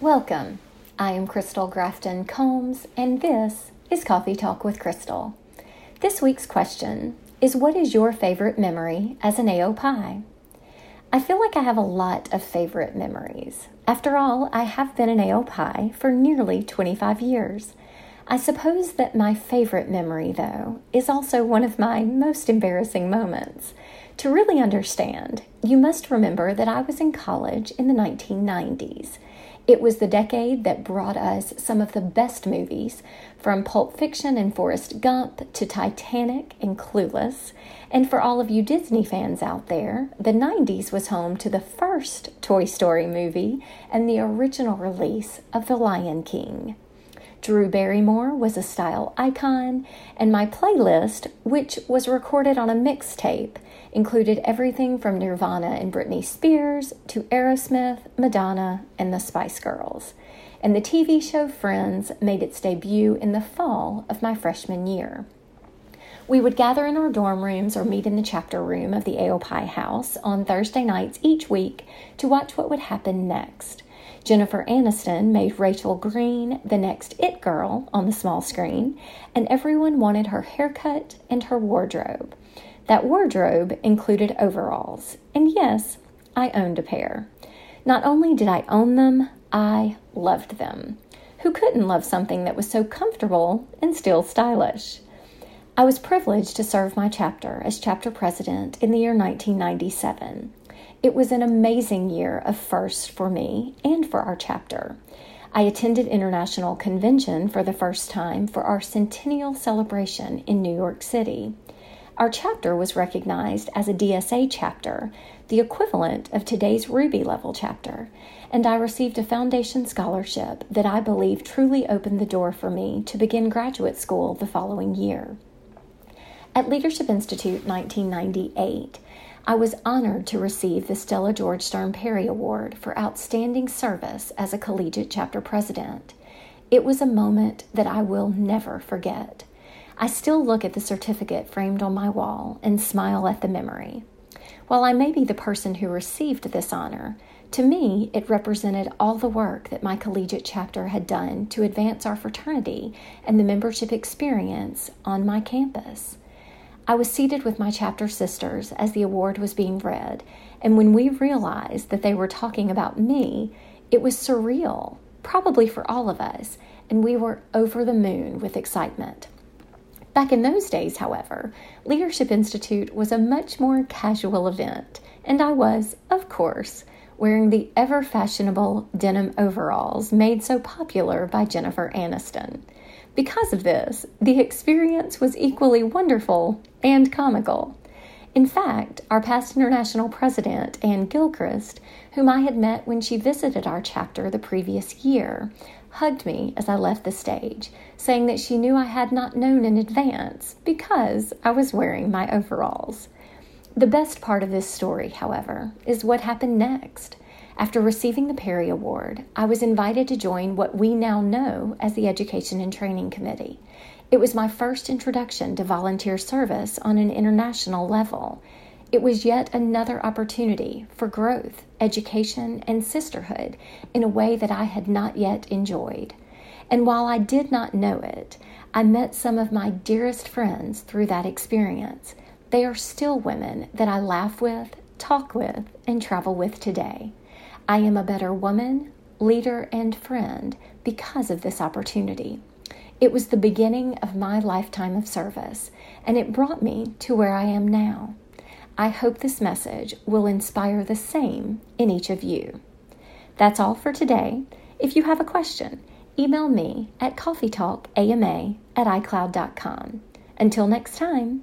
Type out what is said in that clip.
Welcome. I am Crystal Grafton Combs, and this is Coffee Talk with Crystal. This week's question is What is your favorite memory as an AOPI? I feel like I have a lot of favorite memories. After all, I have been an AOPI for nearly 25 years. I suppose that my favorite memory, though, is also one of my most embarrassing moments. To really understand, you must remember that I was in college in the 1990s. It was the decade that brought us some of the best movies, from Pulp Fiction and Forrest Gump to Titanic and Clueless. And for all of you Disney fans out there, the 90s was home to the first Toy Story movie and the original release of The Lion King. Drew Barrymore was a style icon, and my playlist, which was recorded on a mixtape, included everything from Nirvana and Britney Spears to Aerosmith, Madonna, and the Spice Girls. And the TV show Friends made its debut in the fall of my freshman year. We would gather in our dorm rooms or meet in the chapter room of the AOPI house on Thursday nights each week to watch what would happen next. Jennifer Aniston made Rachel Green the next It Girl on the small screen, and everyone wanted her haircut and her wardrobe. That wardrobe included overalls, and yes, I owned a pair. Not only did I own them, I loved them. Who couldn't love something that was so comfortable and still stylish? I was privileged to serve my chapter as chapter president in the year 1997. It was an amazing year of firsts for me and for our chapter. I attended International Convention for the first time for our centennial celebration in New York City. Our chapter was recognized as a DSA chapter, the equivalent of today's Ruby level chapter, and I received a foundation scholarship that I believe truly opened the door for me to begin graduate school the following year. At Leadership Institute 1998, I was honored to receive the Stella George Stern Perry Award for outstanding service as a collegiate chapter president. It was a moment that I will never forget. I still look at the certificate framed on my wall and smile at the memory. While I may be the person who received this honor, to me it represented all the work that my collegiate chapter had done to advance our fraternity and the membership experience on my campus. I was seated with my chapter sisters as the award was being read, and when we realized that they were talking about me, it was surreal, probably for all of us, and we were over the moon with excitement. Back in those days, however, Leadership Institute was a much more casual event, and I was, of course, wearing the ever fashionable denim overalls made so popular by Jennifer Aniston. Because of this, the experience was equally wonderful and comical. In fact, our past international president, Anne Gilchrist, whom I had met when she visited our chapter the previous year, hugged me as I left the stage, saying that she knew I had not known in advance because I was wearing my overalls. The best part of this story, however, is what happened next. After receiving the Perry Award, I was invited to join what we now know as the Education and Training Committee. It was my first introduction to volunteer service on an international level. It was yet another opportunity for growth, education, and sisterhood in a way that I had not yet enjoyed. And while I did not know it, I met some of my dearest friends through that experience. They are still women that I laugh with, talk with, and travel with today. I am a better woman, leader, and friend because of this opportunity. It was the beginning of my lifetime of service, and it brought me to where I am now. I hope this message will inspire the same in each of you. That's all for today. If you have a question, email me at coffeetalkama at icloud.com. Until next time,